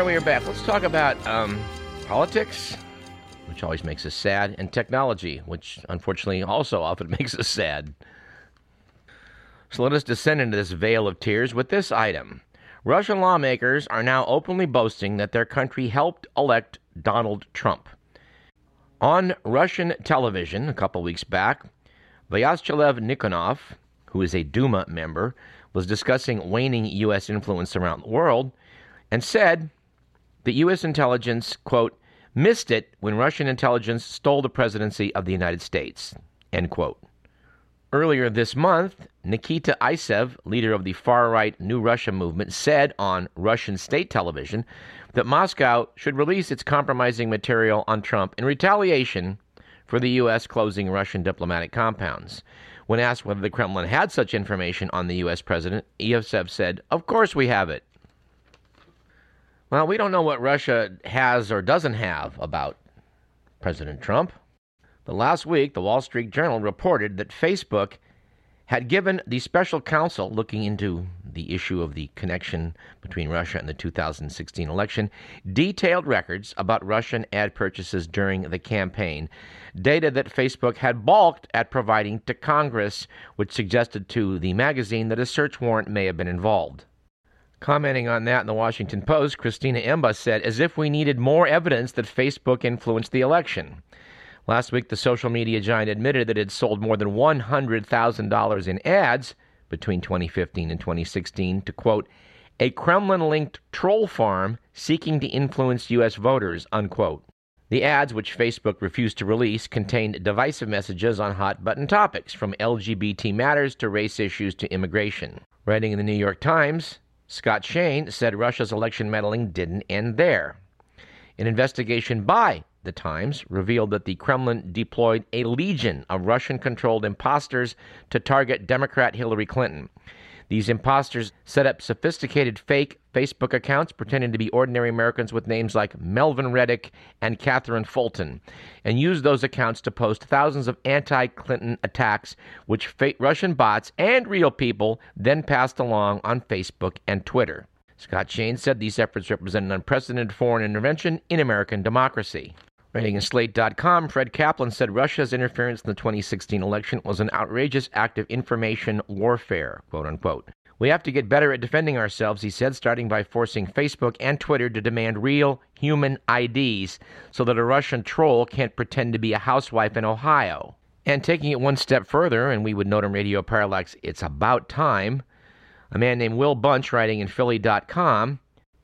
Right, we are back. Let's talk about um, politics, which always makes us sad, and technology, which unfortunately also often makes us sad. So let us descend into this vale of tears with this item. Russian lawmakers are now openly boasting that their country helped elect Donald Trump. On Russian television a couple weeks back, Vyacheslav Nikonov, who is a Duma member, was discussing waning U.S. influence around the world and said that U.S. intelligence, quote, missed it when Russian intelligence stole the presidency of the United States, end quote. Earlier this month, Nikita Isaev, leader of the far right New Russia movement, said on Russian state television that Moscow should release its compromising material on Trump in retaliation for the U.S. closing Russian diplomatic compounds. When asked whether the Kremlin had such information on the U.S. president, Isaev said, Of course we have it. Well, we don't know what Russia has or doesn't have about President Trump. The last week, the Wall Street Journal reported that Facebook had given the special counsel looking into the issue of the connection between Russia and the 2016 election detailed records about Russian ad purchases during the campaign, data that Facebook had balked at providing to Congress, which suggested to the magazine that a search warrant may have been involved. Commenting on that in the Washington Post, Christina Emba said, as if we needed more evidence that Facebook influenced the election. Last week, the social media giant admitted that it had sold more than $100,000 in ads between 2015 and 2016 to, quote, a Kremlin linked troll farm seeking to influence U.S. voters, unquote. The ads, which Facebook refused to release, contained divisive messages on hot button topics, from LGBT matters to race issues to immigration. Writing in the New York Times, Scott Shane said Russia's election meddling didn't end there. An investigation by the Times revealed that the Kremlin deployed a legion of Russian controlled imposters to target Democrat Hillary Clinton. These imposters set up sophisticated fake Facebook accounts pretending to be ordinary Americans with names like Melvin Reddick and Catherine Fulton, and used those accounts to post thousands of anti Clinton attacks, which fake Russian bots and real people then passed along on Facebook and Twitter. Scott Shane said these efforts represent an unprecedented foreign intervention in American democracy. Writing in Slate.com, Fred Kaplan said Russia's interference in the 2016 election was an outrageous act of information warfare, quote unquote. We have to get better at defending ourselves, he said, starting by forcing Facebook and Twitter to demand real human IDs so that a Russian troll can't pretend to be a housewife in Ohio. And taking it one step further, and we would note on Radio Parallax, it's about time, a man named Will Bunch, writing in Philly.com,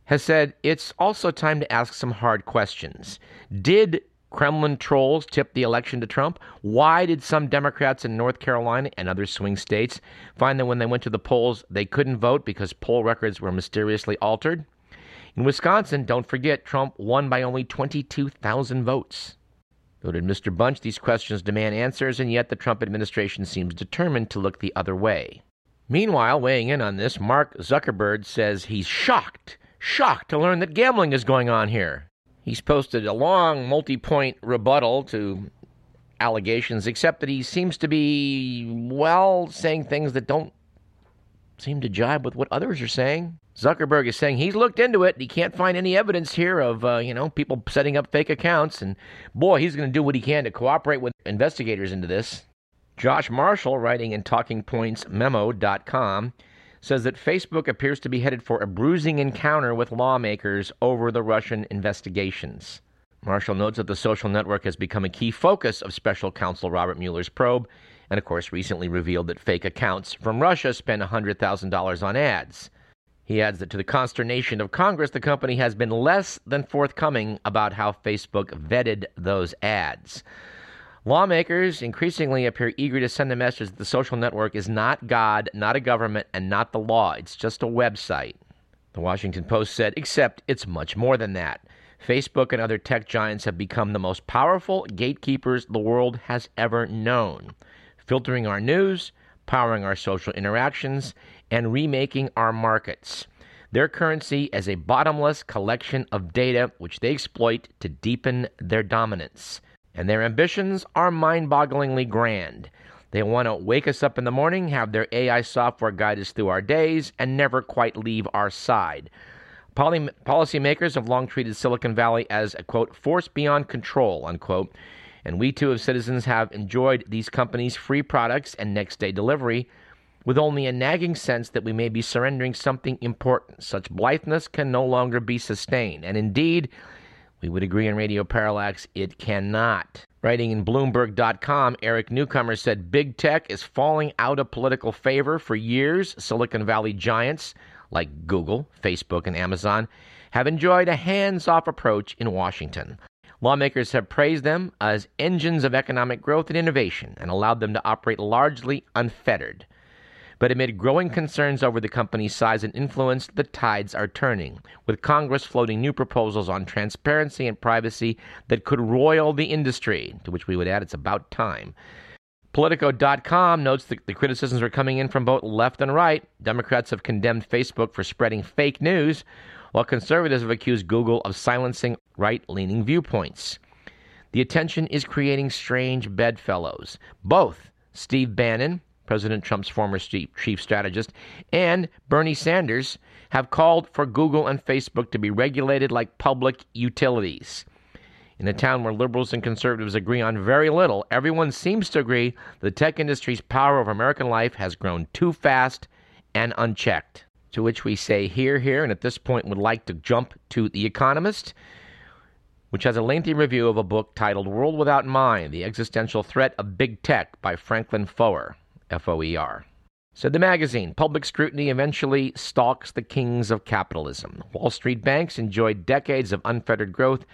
has said it's also time to ask some hard questions. Did Kremlin trolls tip the election to Trump? Why did some Democrats in North Carolina and other swing states find that when they went to the polls, they couldn't vote because poll records were mysteriously altered? In Wisconsin, don't forget, Trump won by only 22,000 votes. Noted Mr. Bunch, these questions demand answers, and yet the Trump administration seems determined to look the other way. Meanwhile, weighing in on this, Mark Zuckerberg says he's shocked shocked to learn that gambling is going on here. He's posted a long, multi point rebuttal to allegations, except that he seems to be, well, saying things that don't seem to jibe with what others are saying. Zuckerberg is saying he's looked into it. And he can't find any evidence here of, uh, you know, people setting up fake accounts. And boy, he's going to do what he can to cooperate with investigators into this. Josh Marshall, writing in TalkingPointsMemo.com, says that Facebook appears to be headed for a bruising encounter with lawmakers over the Russian investigations. Marshall notes that the social network has become a key focus of special counsel Robert Mueller's probe, and of course recently revealed that fake accounts from Russia spent $100,000 on ads. He adds that to the consternation of Congress, the company has been less than forthcoming about how Facebook vetted those ads. Lawmakers increasingly appear eager to send the message that the social network is not God, not a government, and not the law. It's just a website. The Washington Post said, except it's much more than that. Facebook and other tech giants have become the most powerful gatekeepers the world has ever known, filtering our news, powering our social interactions, and remaking our markets. Their currency is a bottomless collection of data which they exploit to deepen their dominance and their ambitions are mind bogglingly grand. They want to wake us up in the morning, have their AI software guide us through our days, and never quite leave our side. Poly- policymakers have long treated Silicon Valley as a quote force beyond control unquote, and we too as citizens have enjoyed these companies' free products and next day delivery with only a nagging sense that we may be surrendering something important. Such blitheness can no longer be sustained, and indeed, we would agree on Radio Parallax, it cannot. Writing in Bloomberg.com, Eric Newcomer said Big Tech is falling out of political favor for years. Silicon Valley giants like Google, Facebook, and Amazon have enjoyed a hands off approach in Washington. Lawmakers have praised them as engines of economic growth and innovation and allowed them to operate largely unfettered. But amid growing concerns over the company's size and influence, the tides are turning, with Congress floating new proposals on transparency and privacy that could roil the industry, to which we would add it's about time. Politico.com notes that the criticisms are coming in from both left and right. Democrats have condemned Facebook for spreading fake news, while conservatives have accused Google of silencing right leaning viewpoints. The attention is creating strange bedfellows. Both Steve Bannon President Trump's former chief strategist, and Bernie Sanders have called for Google and Facebook to be regulated like public utilities. In a town where liberals and conservatives agree on very little, everyone seems to agree the tech industry's power over American life has grown too fast and unchecked. To which we say here, here, and at this point would like to jump to The Economist, which has a lengthy review of a book titled World Without Mind The Existential Threat of Big Tech by Franklin Foer. F O E R. Said the magazine, public scrutiny eventually stalks the kings of capitalism. Wall Street banks enjoyed decades of unfettered growth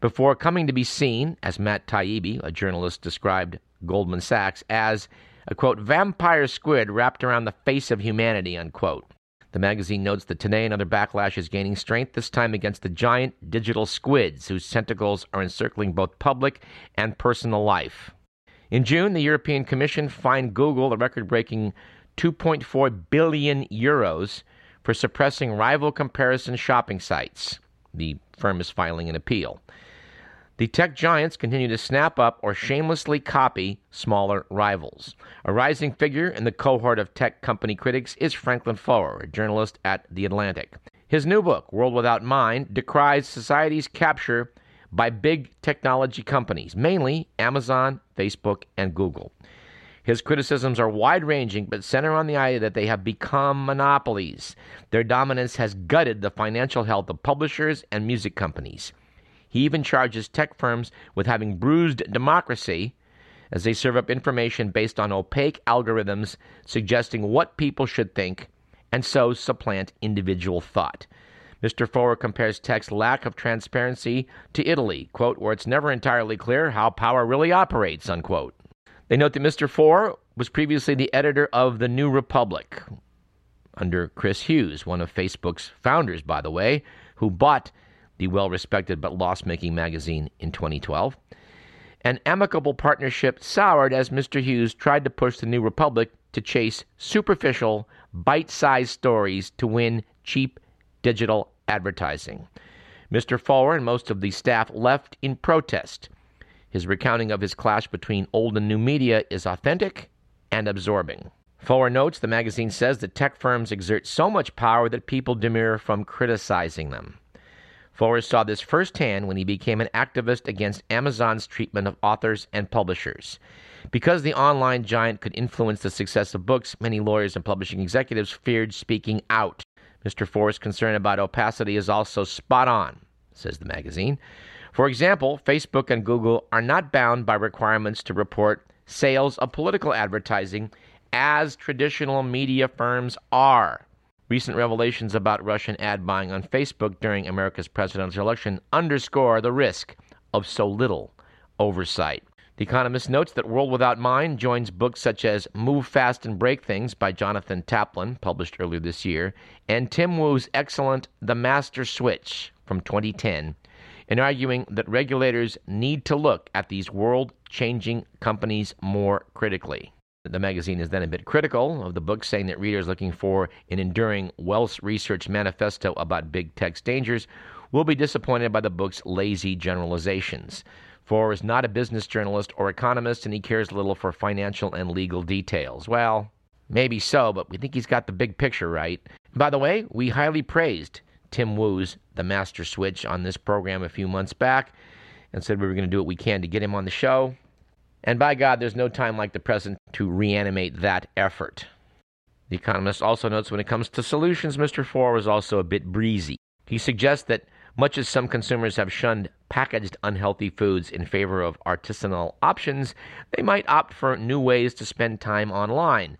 before coming to be seen, as Matt Taibbi, a journalist, described Goldman Sachs, as a quote, vampire squid wrapped around the face of humanity, unquote. The magazine notes that today another backlash is gaining strength, this time against the giant digital squids whose tentacles are encircling both public and personal life. In June, the European Commission fined Google a record breaking 2.4 billion euros for suppressing rival comparison shopping sites. The firm is filing an appeal. The tech giants continue to snap up or shamelessly copy smaller rivals. A rising figure in the cohort of tech company critics is Franklin Foer, a journalist at The Atlantic. His new book, World Without Mind, decries society's capture by big technology companies, mainly Amazon, Facebook, and Google. His criticisms are wide ranging, but center on the idea that they have become monopolies. Their dominance has gutted the financial health of publishers and music companies. He even charges tech firms with having bruised democracy as they serve up information based on opaque algorithms suggesting what people should think and so supplant individual thought. Mr. Foer compares tech's lack of transparency to Italy, quote, where it's never entirely clear how power really operates, unquote. They note that Mr. Foer was previously the editor of The New Republic under Chris Hughes, one of Facebook's founders, by the way, who bought the well respected but loss making magazine in 2012. An amicable partnership soured as Mr. Hughes tried to push The New Republic to chase superficial, bite sized stories to win cheap digital advertising. Mr. Foer and most of the staff left in protest. His recounting of his clash between old and new media is authentic and absorbing. Foer notes the magazine says that tech firms exert so much power that people demur from criticizing them. Foer saw this firsthand when he became an activist against Amazon's treatment of authors and publishers. Because the online giant could influence the success of books, many lawyers and publishing executives feared speaking out. Mr. Foer's concern about opacity is also spot on, says the magazine. For example, Facebook and Google are not bound by requirements to report sales of political advertising as traditional media firms are. Recent revelations about Russian ad buying on Facebook during America's presidential election underscore the risk of so little oversight. The Economist notes that World Without Mind joins books such as Move Fast and Break Things by Jonathan Taplin, published earlier this year, and Tim Wu's excellent The Master Switch from 2010, in arguing that regulators need to look at these world changing companies more critically. The magazine is then a bit critical of the book, saying that readers looking for an enduring, well research manifesto about big tech's dangers will be disappointed by the book's lazy generalizations. Foer is not a business journalist or economist, and he cares little for financial and legal details. Well, maybe so, but we think he's got the big picture right. By the way, we highly praised Tim Wu's The Master Switch on this program a few months back and said we were going to do what we can to get him on the show. And by God, there's no time like the present to reanimate that effort. The Economist also notes when it comes to solutions, Mr. Foer was also a bit breezy. He suggests that much as some consumers have shunned packaged unhealthy foods in favor of artisanal options, they might opt for new ways to spend time online.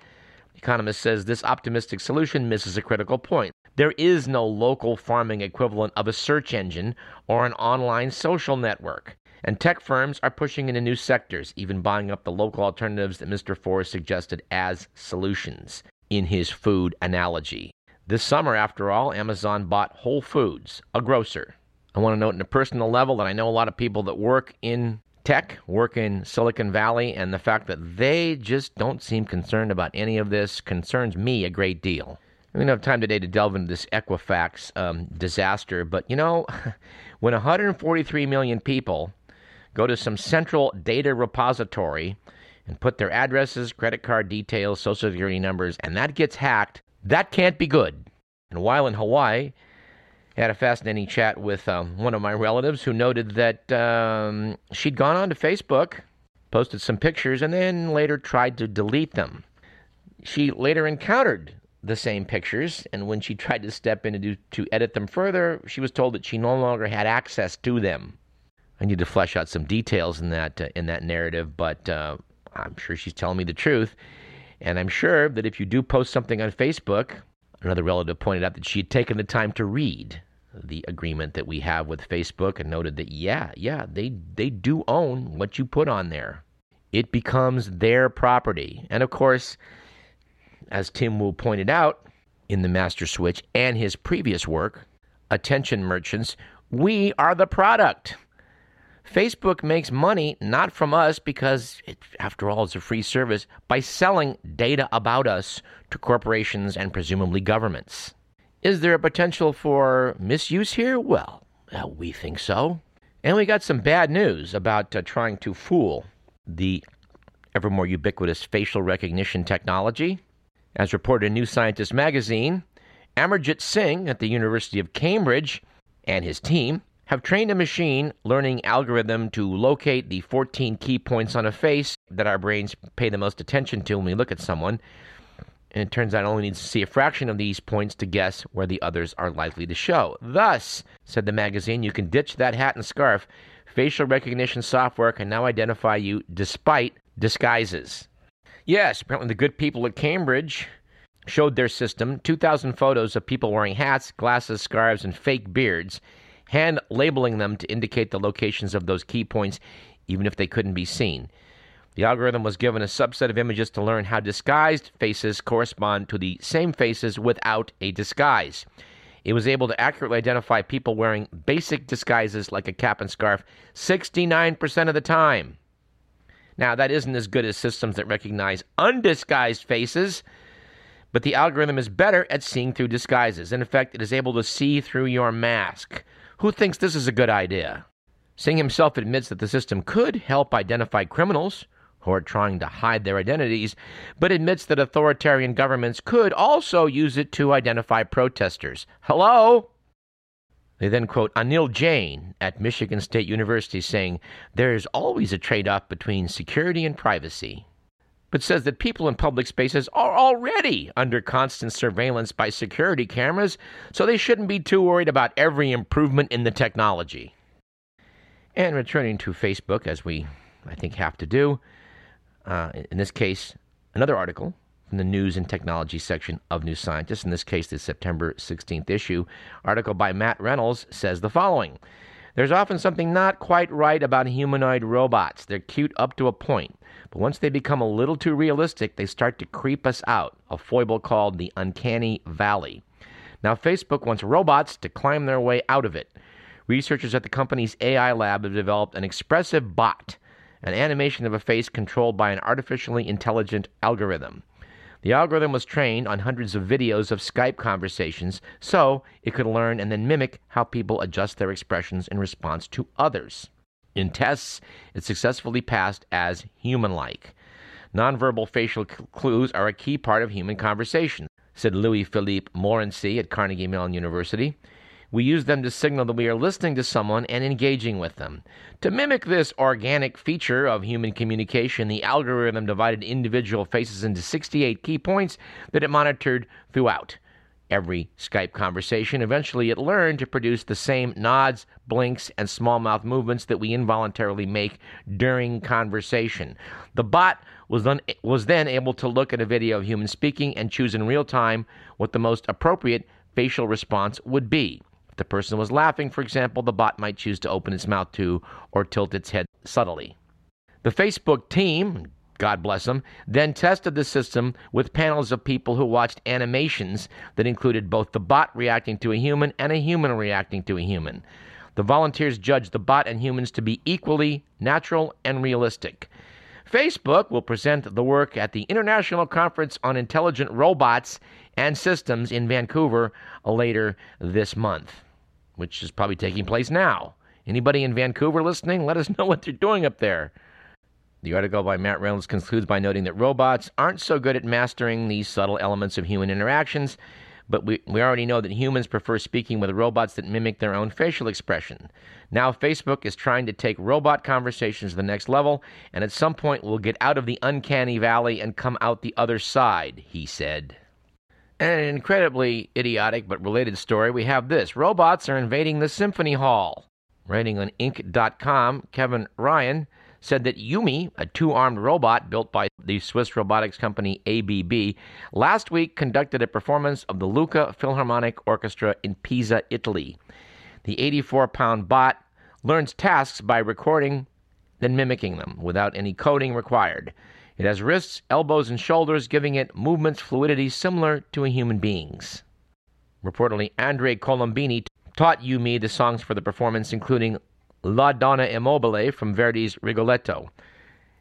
The Economist says this optimistic solution misses a critical point. There is no local farming equivalent of a search engine or an online social network. And tech firms are pushing into new sectors, even buying up the local alternatives that Mr. Foer's suggested as solutions in his food analogy. This summer, after all, Amazon bought Whole Foods, a grocer. I want to note on a personal level that I know a lot of people that work in tech, work in Silicon Valley, and the fact that they just don't seem concerned about any of this concerns me a great deal. We don't have time today to delve into this Equifax um, disaster, but you know, when 143 million people go to some central data repository and put their addresses, credit card details, social security numbers, and that gets hacked, that can't be good. And while in Hawaii, I had a fascinating chat with um, one of my relatives who noted that um, she'd gone onto Facebook, posted some pictures, and then later tried to delete them. She later encountered the same pictures, and when she tried to step in to, do, to edit them further, she was told that she no longer had access to them. I need to flesh out some details in that uh, in that narrative, but uh, I'm sure she's telling me the truth. And I'm sure that if you do post something on Facebook, another relative pointed out that she had taken the time to read the agreement that we have with Facebook and noted that yeah, yeah, they they do own what you put on there. It becomes their property. And of course, as Tim Wu pointed out in the Master Switch and his previous work, Attention Merchants, we are the product. Facebook makes money not from us because, it, after all, it's a free service, by selling data about us to corporations and presumably governments. Is there a potential for misuse here? Well, uh, we think so. And we got some bad news about uh, trying to fool the ever more ubiquitous facial recognition technology. As reported in New Scientist magazine, Amarjit Singh at the University of Cambridge and his team have trained a machine learning algorithm to locate the 14 key points on a face that our brains pay the most attention to when we look at someone. And it turns out it only needs to see a fraction of these points to guess where the others are likely to show. Thus, said the magazine, you can ditch that hat and scarf. Facial recognition software can now identify you despite disguises. Yes, apparently the good people at Cambridge showed their system 2,000 photos of people wearing hats, glasses, scarves, and fake beards hand labeling them to indicate the locations of those key points, even if they couldn't be seen. The algorithm was given a subset of images to learn how disguised faces correspond to the same faces without a disguise. It was able to accurately identify people wearing basic disguises like a cap and scarf 69% of the time. Now, that isn't as good as systems that recognize undisguised faces, but the algorithm is better at seeing through disguises. In effect, it is able to see through your mask. Who thinks this is a good idea? Singh himself admits that the system could help identify criminals who are trying to hide their identities, but admits that authoritarian governments could also use it to identify protesters. Hello? They then quote Anil Jain at Michigan State University saying, There is always a trade off between security and privacy but says that people in public spaces are already under constant surveillance by security cameras, so they shouldn't be too worried about every improvement in the technology. And returning to Facebook, as we, I think, have to do, uh, in this case, another article from the News and Technology section of New Scientist, in this case, the September 16th issue, article by Matt Reynolds says the following. There's often something not quite right about humanoid robots. They're cute up to a point. But once they become a little too realistic, they start to creep us out, a foible called the uncanny valley. Now, Facebook wants robots to climb their way out of it. Researchers at the company's AI lab have developed an expressive bot, an animation of a face controlled by an artificially intelligent algorithm. The algorithm was trained on hundreds of videos of Skype conversations, so it could learn and then mimic how people adjust their expressions in response to others. In tests, it successfully passed as human like. Nonverbal facial clues are a key part of human conversation, said Louis Philippe Morency at Carnegie Mellon University. We use them to signal that we are listening to someone and engaging with them. To mimic this organic feature of human communication, the algorithm divided individual faces into 68 key points that it monitored throughout every Skype conversation. Eventually, it learned to produce the same nods, blinks, and small mouth movements that we involuntarily make during conversation. The bot was then, was then able to look at a video of human speaking and choose in real time what the most appropriate facial response would be. The person was laughing, for example, the bot might choose to open its mouth to or tilt its head subtly. The Facebook team, God bless them, then tested the system with panels of people who watched animations that included both the bot reacting to a human and a human reacting to a human. The volunteers judged the bot and humans to be equally natural and realistic. Facebook will present the work at the International Conference on Intelligent Robots and Systems in Vancouver uh, later this month, which is probably taking place now. Anybody in Vancouver listening? Let us know what they're doing up there. The article by Matt Reynolds concludes by noting that robots aren't so good at mastering these subtle elements of human interactions, but we, we already know that humans prefer speaking with robots that mimic their own facial expression. Now, Facebook is trying to take robot conversations to the next level, and at some point we'll get out of the uncanny valley and come out the other side, he said. And an incredibly idiotic but related story, we have this robots are invading the symphony hall. Writing on Inc.com, Kevin Ryan said that Yumi, a two armed robot built by the Swiss robotics company ABB, last week conducted a performance of the Lucca Philharmonic Orchestra in Pisa, Italy. The 84 pound bot learns tasks by recording, then mimicking them without any coding required. It has wrists, elbows, and shoulders, giving it movements fluidity similar to a human being's. Reportedly, Andre Colombini taught Yumi the songs for the performance, including La Donna è Mobile from Verdi's Rigoletto.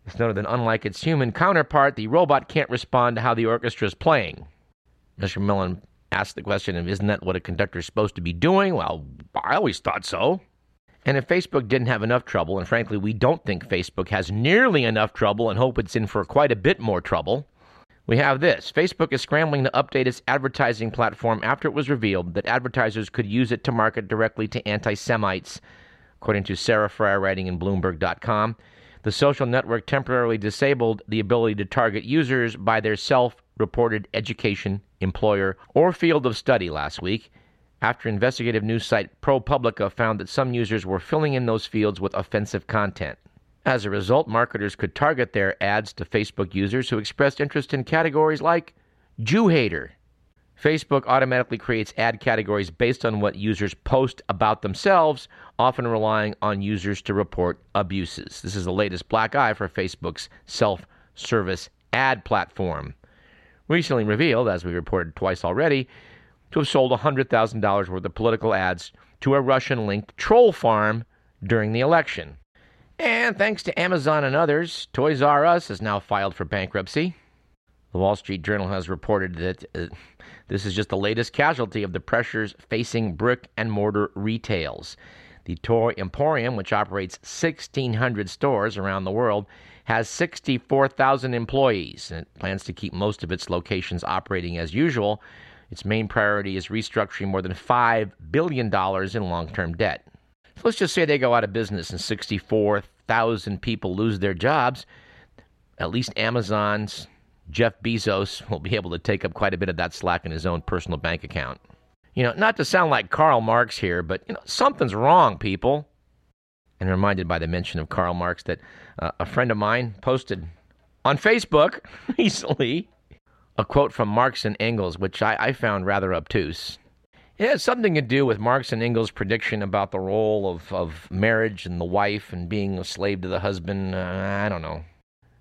It's noted that unlike its human counterpart, the robot can't respond to how the orchestra is playing. Mr. Millen asked the question of isn't that what a conductor is supposed to be doing? Well, I always thought so. And if Facebook didn't have enough trouble, and frankly, we don't think Facebook has nearly enough trouble and hope it's in for quite a bit more trouble, we have this Facebook is scrambling to update its advertising platform after it was revealed that advertisers could use it to market directly to anti Semites According to Sarah Frier, writing in Bloomberg.com, the social network temporarily disabled the ability to target users by their self reported education, employer, or field of study last week after investigative news site ProPublica found that some users were filling in those fields with offensive content. As a result, marketers could target their ads to Facebook users who expressed interest in categories like Jew hater, Facebook automatically creates ad categories based on what users post about themselves, often relying on users to report abuses. This is the latest black eye for Facebook's self service ad platform. Recently revealed, as we reported twice already, to have sold $100,000 worth of political ads to a Russian linked troll farm during the election. And thanks to Amazon and others, Toys R Us has now filed for bankruptcy. The Wall Street Journal has reported that uh, this is just the latest casualty of the pressures facing brick and mortar retails. The Toy Emporium, which operates 1,600 stores around the world, has 64,000 employees and it plans to keep most of its locations operating as usual. Its main priority is restructuring more than $5 billion in long term debt. So let's just say they go out of business and 64,000 people lose their jobs. At least Amazon's Jeff Bezos will be able to take up quite a bit of that slack in his own personal bank account. You know, not to sound like Karl Marx here, but you know, something's wrong, people. And reminded by the mention of Karl Marx that uh, a friend of mine posted on Facebook recently a quote from Marx and Engels, which I, I found rather obtuse. It has something to do with Marx and Engels' prediction about the role of, of marriage and the wife and being a slave to the husband. Uh, I don't know.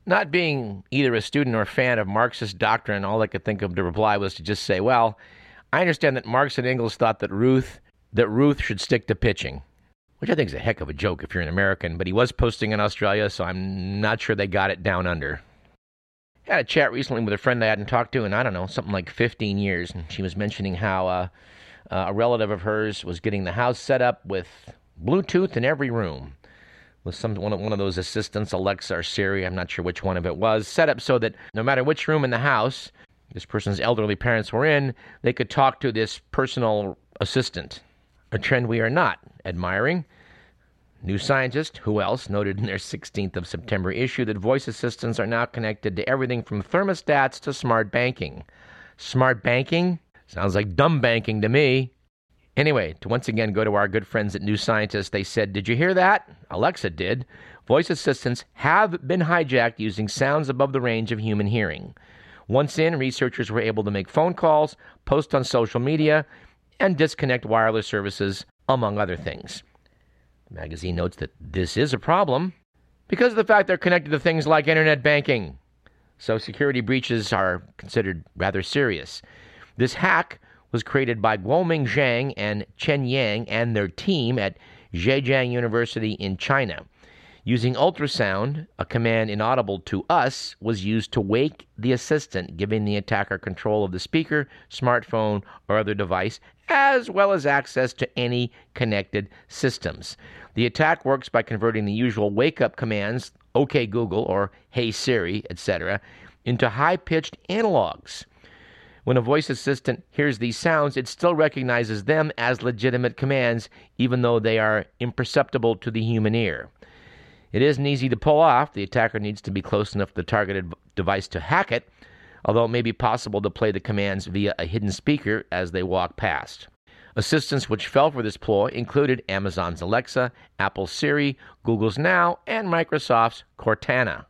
Not being either a student or a fan of Marxist doctrine, all I could think of to reply was to just say, well, I understand that Marx and Engels thought that Ruth that Ruth should stick to pitching, which I think is a heck of a joke if you're an American, but he was posting in Australia, so I'm not sure they got it down under. I had a chat recently with a friend I hadn't talked to in, I don't know, something like 15 years, and she was mentioning how uh, uh, a relative of hers was getting the house set up with Bluetooth in every room with some one of, one of those assistants, Alexa or Siri, I'm not sure which one of it was, set up so that no matter which room in the house this person's elderly parents were in, they could talk to this personal assistant. a trend we are not admiring. New Scientist, who else, noted in their 16th of September issue that voice assistants are now connected to everything from thermostats to smart banking. Smart banking? Sounds like dumb banking to me. Anyway, to once again go to our good friends at New Scientist, they said, Did you hear that? Alexa did. Voice assistants have been hijacked using sounds above the range of human hearing. Once in, researchers were able to make phone calls, post on social media, and disconnect wireless services, among other things. The magazine notes that this is a problem because of the fact they're connected to things like internet banking. So security breaches are considered rather serious. This hack was created by Guoming Zhang and Chen Yang and their team at Zhejiang University in China. Using ultrasound, a command inaudible to us, was used to wake the assistant, giving the attacker control of the speaker, smartphone, or other device, as well as access to any connected systems. The attack works by converting the usual wake up commands, OK Google or Hey Siri, etc., into high pitched analogs. When a voice assistant hears these sounds, it still recognizes them as legitimate commands, even though they are imperceptible to the human ear. It isn't easy to pull off. The attacker needs to be close enough to the targeted device to hack it, although it may be possible to play the commands via a hidden speaker as they walk past. Assistants which fell for this ploy included Amazon's Alexa, Apple's Siri, Google's Now, and Microsoft's Cortana.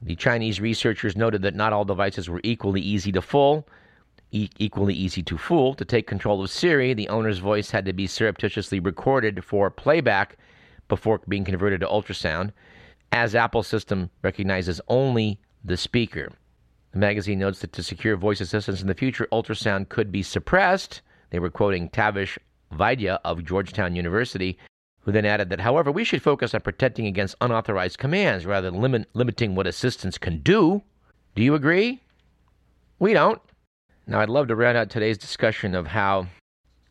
The Chinese researchers noted that not all devices were equally easy to fool. E- equally easy to fool. To take control of Siri, the owner's voice had to be surreptitiously recorded for playback before being converted to ultrasound, as Apple's system recognizes only the speaker. The magazine notes that to secure voice assistance in the future, ultrasound could be suppressed. They were quoting Tavish Vaidya of Georgetown University, who then added that, however, we should focus on protecting against unauthorized commands rather than limit, limiting what assistants can do. Do you agree? We don't. Now, I'd love to round out today's discussion of how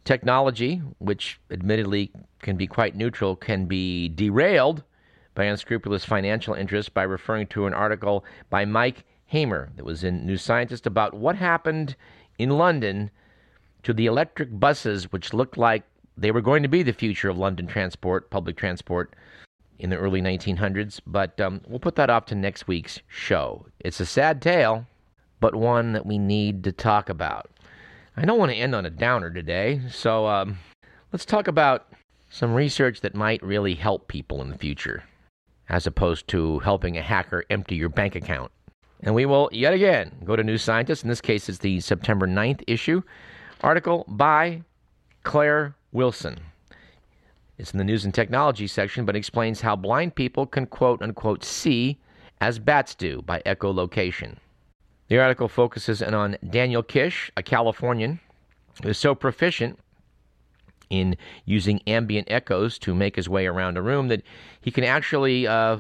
Technology, which admittedly can be quite neutral, can be derailed by unscrupulous financial interests by referring to an article by Mike Hamer that was in New Scientist about what happened in London to the electric buses, which looked like they were going to be the future of London transport, public transport, in the early 1900s. But um, we'll put that off to next week's show. It's a sad tale, but one that we need to talk about. I don't want to end on a downer today, so um, let's talk about some research that might really help people in the future, as opposed to helping a hacker empty your bank account. And we will yet again go to New Scientist. In this case, it's the September 9th issue. Article by Claire Wilson. It's in the news and technology section, but explains how blind people can quote unquote see as bats do by echolocation. The article focuses in on Daniel Kish, a Californian who is so proficient in using ambient echoes to make his way around a room that he can actually uh,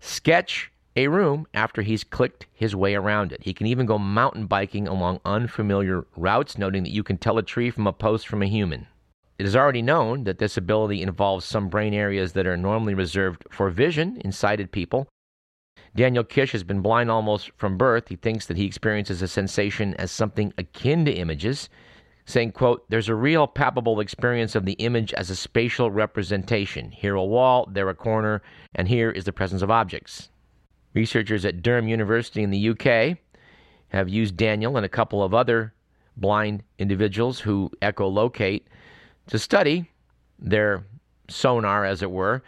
sketch a room after he's clicked his way around it. He can even go mountain biking along unfamiliar routes, noting that you can tell a tree from a post from a human. It is already known that this ability involves some brain areas that are normally reserved for vision in sighted people, Daniel Kish has been blind almost from birth. He thinks that he experiences a sensation as something akin to images, saying, quote, There's a real palpable experience of the image as a spatial representation. Here a wall, there a corner, and here is the presence of objects. Researchers at Durham University in the UK have used Daniel and a couple of other blind individuals who echolocate to study their sonar, as it were,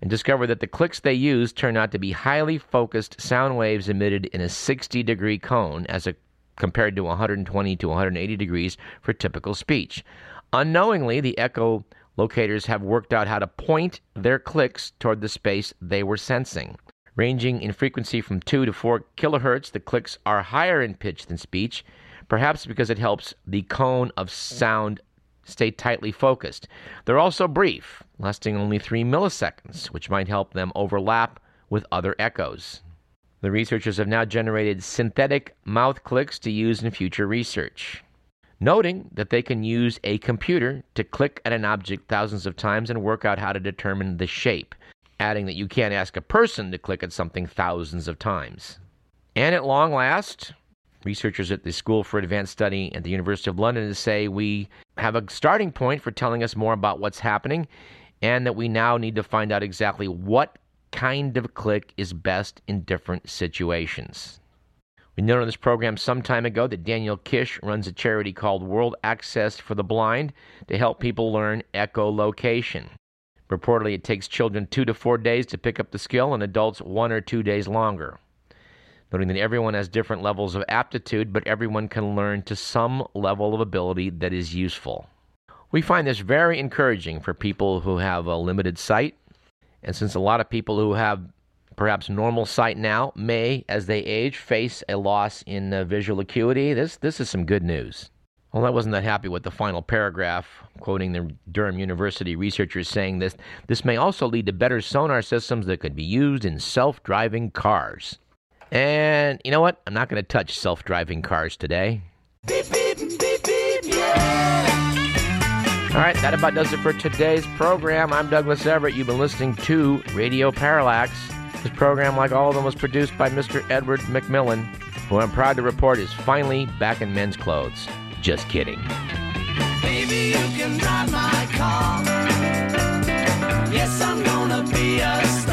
and discovered that the clicks they used turned out to be highly focused sound waves emitted in a 60 degree cone as a, compared to 120 to 180 degrees for typical speech. Unknowingly, the echo locators have worked out how to point their clicks toward the space they were sensing. Ranging in frequency from 2 to 4 kilohertz, the clicks are higher in pitch than speech, perhaps because it helps the cone of sound stay tightly focused. They're also brief, lasting only 3 milliseconds, which might help them overlap with other echoes. The researchers have now generated synthetic mouth clicks to use in future research, noting that they can use a computer to click at an object thousands of times and work out how to determine the shape, adding that you can't ask a person to click at something thousands of times. And at long last, researchers at the School for Advanced Study at the University of London say we have a starting point for telling us more about what's happening and that we now need to find out exactly what kind of click is best in different situations. We noted on this program some time ago that Daniel Kish runs a charity called World Access for the Blind to help people learn echolocation. Reportedly, it takes children two to four days to pick up the skill and adults one or two days longer. Noting that everyone has different levels of aptitude, but everyone can learn to some level of ability that is useful. We find this very encouraging for people who have a limited sight, and since a lot of people who have perhaps normal sight now may, as they age, face a loss in uh, visual acuity. This this is some good news. Well, I wasn't that happy with the final paragraph, quoting the Durham University researchers saying this. This may also lead to better sonar systems that could be used in self-driving cars. And you know what? I'm not going to touch self driving cars today. Beep, beep, beep, yeah. All right, that about does it for today's program. I'm Douglas Everett. You've been listening to Radio Parallax. This program, like all of them, was produced by Mr. Edward McMillan, who I'm proud to report is finally back in men's clothes. Just kidding. Baby, yes, I'm gonna be a